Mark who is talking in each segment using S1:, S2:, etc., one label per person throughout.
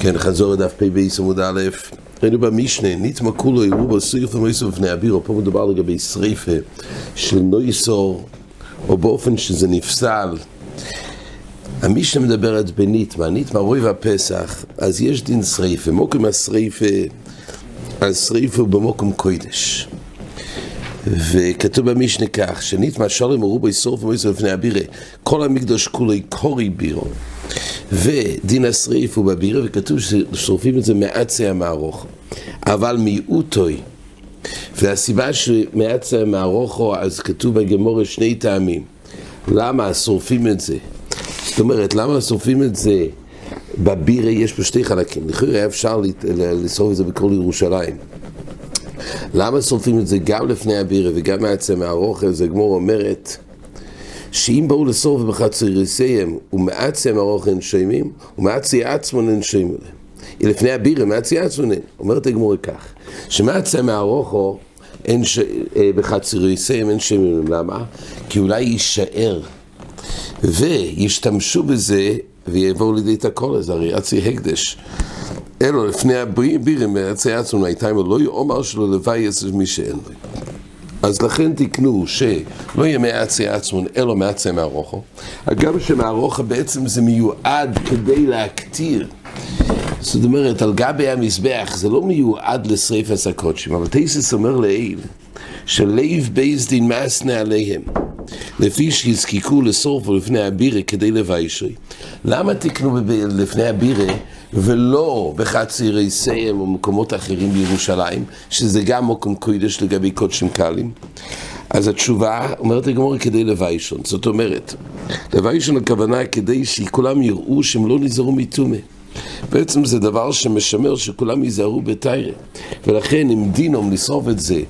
S1: כן, חזור לדף פ"ב עמוד א', ראינו במשנה, נטמע כולו יראו בו סריף ומויסו בפני אבירו, פה מדובר לגבי שריפה של נויסור, או באופן שזה נפסל. המשנה מדברת בנטמע, נטמע רוי והפסח, אז יש דין שריפה, מוקם השריפה, השריפה הוא במוקם קוידש. וכתוב במשנה כך, שנטמע שלום יראו בו סריף ומויסו בפני אבירו, כל המקדוש כולו קורי בירו. ודין השריף הוא בבירה, וכתוב ששורפים את זה מעצי המערוך. אבל מיעוטוי, והסיבה שמעצי המערוכו, אז כתוב בגמורה שני טעמים. למה שורפים את זה? זאת אומרת, למה שורפים את זה בבירה? יש פה שתי חלקים. לכאורה אפשר לשרוף את זה בכל ירושלים. למה שורפים את זה גם לפני הבירה וגם מעצי המערוכו? אז הגמור אומרת, שאם באו לסוף בחצריסיהם ומעצי המרוך אין שיימים ומעצי עצמון אין שיימים להם. לפני הבירה מעצי עצמון אין. אומרת הגמור כך, שמעצי המערוכו אין ש... בחצריסיהם אין שיימים. למה? כי אולי יישאר וישתמשו בזה ויבואו לידי את הכל הזה, הרי עצי הקדש. אלו לפני הבירה מעצי עצמון הייתה אם לא יאמר שלו לוואי יסף מי שאין לו. אז לכן תקנו שלא יהיה מעצי עצמון, אלא מעצי מערוכו. אגב שמערוכו בעצם זה מיועד כדי להקטיר. זאת אומרת, על גבי המזבח זה לא מיועד לשריפת הקודשים, אבל תייסס אומר לעיל, שלב בייס דין מסנה עליהם, לפי שיזקיקו לשרוף לפני הבירה כדי לביישרי. למה תקנו לפני הבירה ולא בחצירי סיים או מקומות אחרים בירושלים, שזה גם מקום קודש לגבי קודשים קלים? אז התשובה אומרת הגמור כדי לוויישון, זאת אומרת, לוויישון הכוונה כדי שכולם יראו שהם לא נזהרו מטומא. בעצם זה דבר שמשמר שכולם ייזהרו בתיירה ולכן אם דינום לשרוף את זה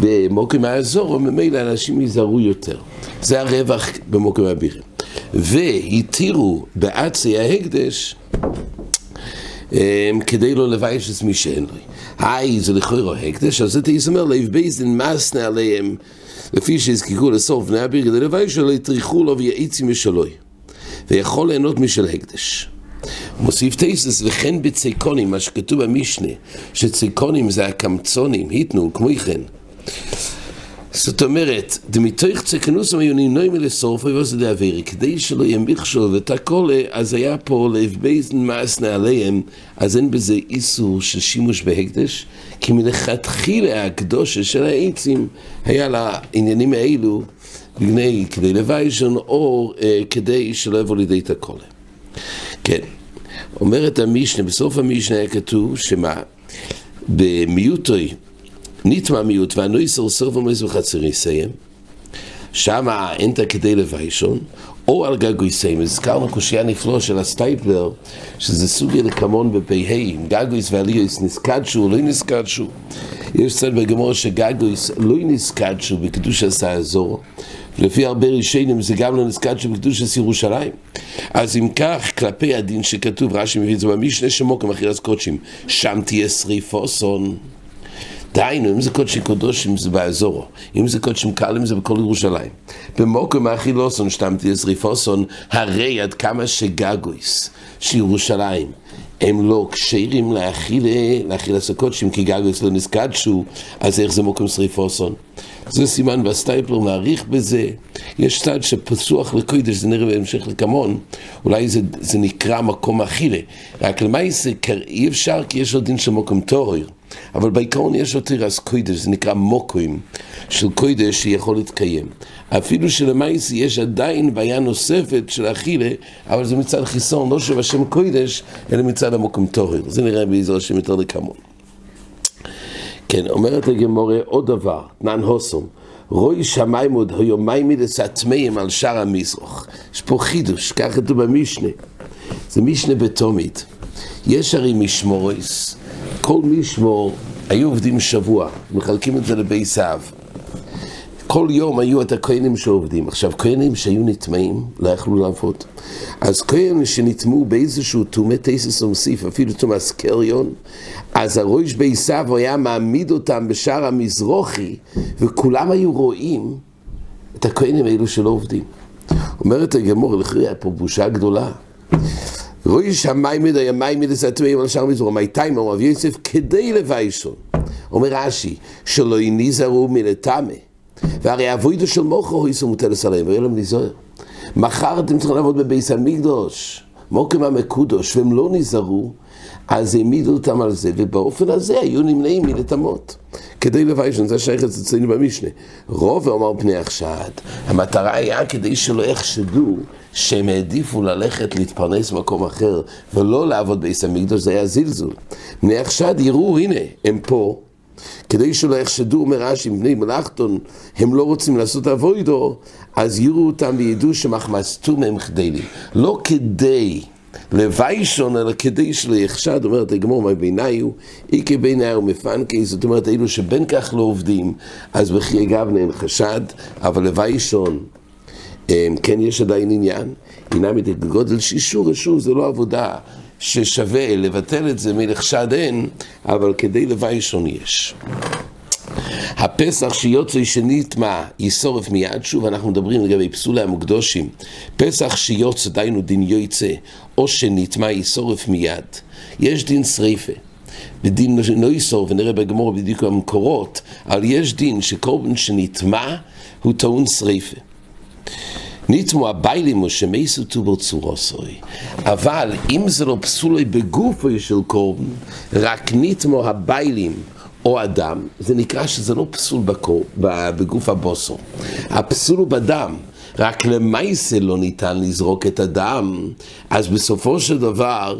S1: במוקם האזור, ממילא אנשים ייזהרו יותר. זה הרווח במוקם הבירים. והתירו בעצי ההקדש כדי לא לבייש את מי שאין לו. היי, זה לכאורה הקדש, אז זה תיסמר לב בייזדין מסנה עליהם לפי שהזקיקו לסוף בני הביר כדי לבייש שלא יטריחו לו ויעיצי משלוי ויכול ליהנות משל הקדש. מוסיף תייסס, וכן בציקונים, מה שכתוב במשנה, שציקונים זה הקמצונים, היתנו, כמו כן. זאת אומרת, דמיתוך ציקנוס המיונים נוי מלסורף ובוס דאווירי, כדי שלא יהיה מכשול ותקולה, אז היה פה לב בייזן מאסנה עליהם, אז אין בזה איסור של שימוש בהקדש, כי מלכתחילה הקדושה של העצים היה לעניינים האלו, בגני, כדי לוויישון, או אה, כדי שלא יבוא לידי תקולה. כן, אומרת המשנה, בסוף המשנה היה כתוב שמה? במיעוטוי, נטמע מיעוט והנויסר סוף ומויס בחצרי סיים, שמה אין את כדי לווישון, או על גגוי סיים, הזכרנו קושייה נפלא של הסטייפלר, שזה סוגיה לקמון בפ"ה, גגויס ועליוס נסקדשו או לא נסקדשו. יש צד בגמור שגגויס לא נסקדשו בקדוש עשה האזור, לפי הרבה ראשונים זה גם לא נזכר שבקדושת ירושלים. אז אם כך, כלפי הדין שכתוב, רש"י מביא את זה במשנה שמוקם אכילת קודשים, שם תהיה שריפוסון. דהיינו, אם זה קודשי קודשים זה באזורו, אם זה קודשים קלים זה בכל ירושלים. במוקם אכילוסון, שם תהיה שריפוסון, הרי עד כמה שגגויס, שירושלים. הם לא כשרים להאכיל הסקודשים, כי גגויס לא נזקדשו, אז איך זה מוקם שריפוסון? זה סימן והסטייפלר מעריך בזה. יש צד שפסוח לקודש, זה נראה בהמשך לקמון, אולי זה, זה נקרא מקום אכילה. רק למעשה אי אפשר כי יש לו דין של מקום טהור. אבל בעיקרון יש לו תירס קודש, זה נקרא מוקוים של קודש שיכול להתקיים. אפילו שלמעשה יש עדיין בעיה נוספת של אכילה, אבל זה מצד חיסון, לא של השם קודש, אלא מצד המקום טהור. זה נראה בעזר השם יותר לקמון. כן, אומרת הגמורה עוד דבר, נן הוסום, רואי שמיים עוד היומיים מדס הטמאים על שער המזרח. יש פה חידוש, ככה כתוב במשנה. זה משנה בתומית. יש הרי משמוריס, כל משמור היו עובדים שבוע, מחלקים את זה לבי סב. כל יום היו את הכהנים שעובדים. עכשיו, כהנים שהיו נטמעים, לא יכלו לעבוד. אז כהנים שנטמעו באיזשהו תומי תסס ומוסיף, אפילו תומאס קריון, אז הראש בעיסב היה מעמיד אותם בשער המזרוחי, וכולם היו רואים את הכהנים האלו שלא עובדים. אומרת הגמור, לכי היה פה בושה גדולה. רואי שהמים מדי, המים מדי זה הטמאים על שער מזרום, מי תימא, רב יוסף, כדי לביישון. אומר רש"י, שלא יניזהרו הטמא. והרי אבוידו של מוכו הוא יסו מוטלס עליהם, ויהיה להם ניזוהר. מחר אתם צריכים לעבוד בביס המקדוש, מוקם המקודוש, והם לא נזהרו, אז העמידו אותם על זה, ובאופן הזה היו נמנעים מלטמות. כדי לביישן, זה שייך אצלנו במשנה. רוב אמר פני החשד, המטרה היה כדי שלא יחשדו שהם העדיפו ללכת להתפרנס במקום אחר ולא לעבוד בעיס המקדוש, זה היה זלזול. בני החשד יראו, הנה, הם פה. כדי שלא יחשדו, אומר רש"י, בני מלאכתון, הם לא רוצים לעשות אבוידו, אז יראו אותם וידעו שמחמסתו מהם חדלים. לא כדי לווישון, אלא כדי שלא יחשד, אומרת הגמור, מה בעיניי הוא, איקי בעיניי הוא מפנקי, זאת אומרת, אלו שבין כך לא עובדים, אז בכי גבנה אין חשד, אבל לווישון, כן יש עדיין עניין, הנה גודל שישור, שוב, זה לא עבודה ששווה לבטל את זה מלחשד אין, אבל כדי לווישון יש. הפסח שיוצא שנטמע ישורף מיד, שוב אנחנו מדברים לגבי פסולי המוקדושים, פסח שיוצא דיינו דין יוצא או שנטמע ישורף מיד, יש דין שריפה. ודין לא יסור, ונראה בגמור בדיוק המקורות, אבל יש דין שקורבן שנטמע הוא טעון שריפה. ניתמו הביילים או שמייסו טובר צורוסוי. אבל אם זה לא פסולי בגופו של קורבן, רק ניתמו הביילים או אדם, זה נקרא שזה לא פסול בגוף הבוסו. הפסול הוא בדם. רק למעשה לא ניתן לזרוק את הדם, אז בסופו של דבר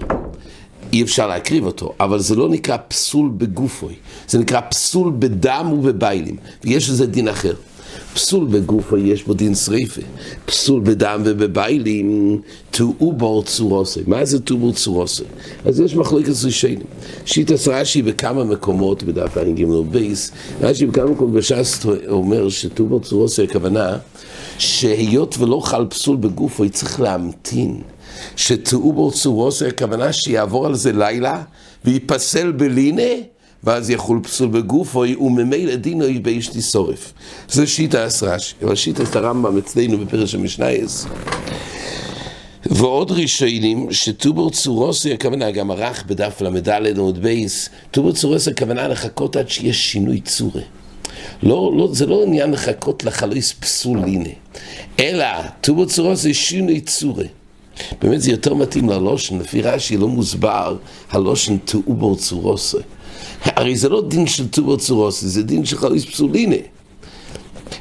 S1: אי אפשר להקריב אותו, אבל זה לא נקרא פסול בגופו, זה נקרא פסול בדם ובבעלים, ויש לזה דין אחר. פסול בגופו יש בו דין שריפה, פסול בדם ובבעלים, תעובר צורתו. מה זה תעובר צורתו? אז יש מחלוקת ראשונים. שיטת רש"י בכמה מקומות, בדף ע"ג בית, רש"י בכמה מקומות בש"ס אומר שתעובר צורתו הכוונה שהיות ולא חל פסול בגופו, היא צריך להמתין. שתעובר צורתו הכוונה שיעבור על זה לילה וייפסל בלינה ואז יחול פסול בגופו, וממילא דינו באש תישרף. זה שיטת רש"י, אבל שיטת הרמב"ם אצלנו בפרש המשניות. ועוד ראשונים שתעובר צורתו הכוונה, גם ערך בדף ל"ד עמוד בית, תעובר צורתו הכוונה לחכות עד שיש שינוי צורה. לא, לא, זה לא עניין לחכות לחלויס פסול הנה, אלא טובר צורוסי שינוי צורי. באמת זה יותר מתאים ללושן, לפי רש"י לא מוסבר הלושן טובר צורוסי. הרי זה לא דין של טובר צורוסי, זה דין של חליס פסולינה.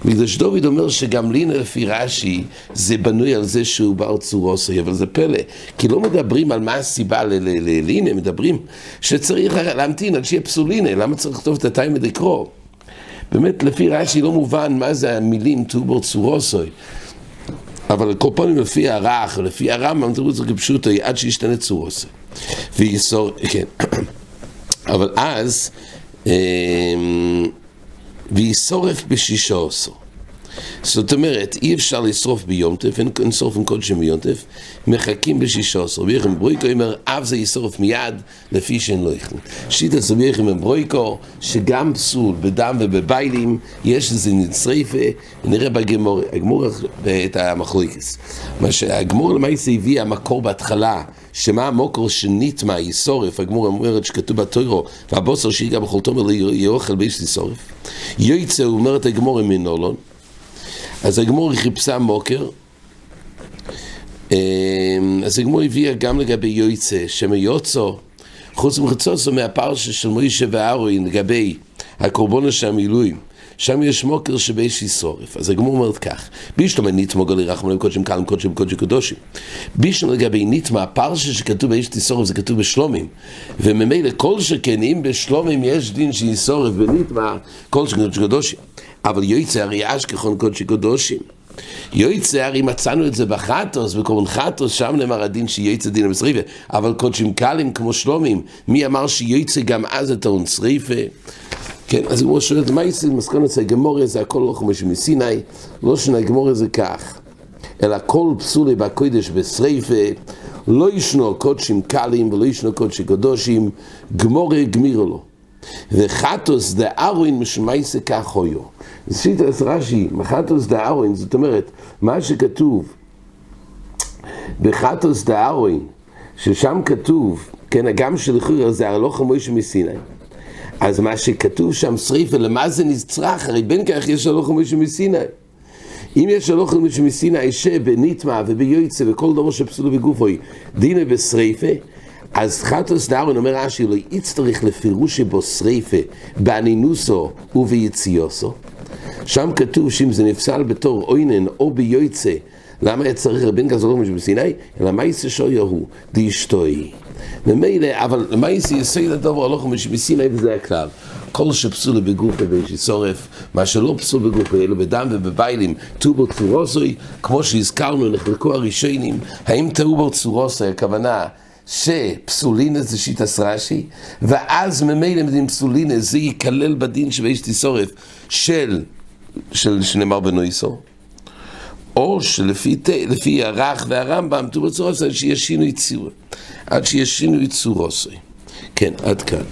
S1: בגלל שדוד אומר שגם לינה לפי רש"י זה בנוי על זה שהוא בר צורוסי, אבל זה פלא, כי לא מדברים על מה הסיבה ללינה, מדברים שצריך להמתין עד שיהיה פסולינה, למה צריך לכתוב את התיימד לקרוא? באמת לפי רש"י לא מובן מה זה המילים טובר צורוסי. אבל פעם לפי הרך, לפי הרמב"ם, תראו את זה כפשוטו, עד שישתנה צורוסי. ויסור, כן. אבל אז, אמ, וישורף בשישה עשו. זאת אומרת, אי אפשר לשרוף ביום טף, אין שרוף עם קודשים ביום טף, מחכים בשישה עשרה. רבי יחם ברויקו אומר, אב זה ישרוף מיד, לפי שאין לו יכלו. שיטה רבי יחם ברויקו, שגם פסול בדם ובביילים, יש איזה נצריפה, נראה בגמור, הגמור את המחלוקס. מה שהגמור למעשה הביא המקור בהתחלה, שמה המוקר שניטמה ישורף, הגמור אומרת שכתוב בתוירו, והבוסר שיגע בכל תומר יאכל באיש ישורף. יויצא, הוא אומר את הגמור עם מנולון. אז הגמור חיפשה מוקר, אמ, אז הגמור הביאה גם לגבי יויצא, שמיוצו, חוץ מחצוצו מהפרשה של מוישה וארוין לגבי הקורבנו של המילואים, שם יש מוקר שבאש ישורף. אז הגמור אומרת כך, בישלום ניתמה גולי רחמן עם קודשים קלם קודשים קודשי קודושים. בישלום לגבי ניתמה, הפרשה שכתוב באש תשורף זה כתוב בשלומים. וממילא כל שכן אם בשלומים יש דין שישורף בניתמה, כל שכן קודשי קודשים. אבל יויצא הרי אשכחון קודשי קודושים. יויצא הרי מצאנו את זה בחטוס, בקורבן חטוס, שם נאמר הדין שיויצא דין המשריפה, אבל קודשים קלים כמו שלומים, מי אמר שיויצא גם אז את ההון שריפה? כן, אז הוא שואל, מה יצא מסקנות זה גמוריה זה הכל לא כמו שמסיני, לא שנה גמוריה זה כך, אלא כל פסולי בקודש בשריפה, לא ישנו קודשים קלים ולא ישנו קודשי קדושים, גמוריה גמירו לו. וחטוס דה ארוין משמייסה כך הויו. שיטה רש"י, מחטוס דה ארוין, זאת אומרת, מה שכתוב בחטוס דארוין, ששם כתוב, כן, הגם שלכאורה זה הרלוך המוישה מסיני. אז מה שכתוב שם שריפה, למה זה נצרך? הרי בין כך יש הלוך המוישה מסיני. אם יש הלוך המוישה מסיני שבניטמה וביועצה וכל דבר שפסולו בגופוי, דינה בשריפה, אז חטוס דארון אומר רש"י, לא יצטרך לפירושי בו שריפה, באנינוסו וביציוסו. שם כתוב שאם זה נפסל בתור אוינן או ביועצה, למה היה צריך רבן גזרום בסיני? אלא מה יעשה שויה הוא? דאשתוי. ממילא, אבל מה יעשה יסוד הדבר הלוך בסיני וזה הכלל. כל שפסול בגוף ובשישורף, מה שלא פסול בגוף, אלא בדם ובביילים, טובו צורוסוי, כמו שהזכרנו, נחלקו הראשונים, האם טובו צורוסוי, הכוונה שפסולינס זה שיטס רש"י, ואז ממילא מדין פסולינס זה ייכלל בדין שבאיש תיסורף של, של שנאמר בנויסו, או שלפי הרך והרמב"ם, טובו צורוסוי, שיש שינוי צור, עד שיש שינוי צורוסוי. כן, עד כאן.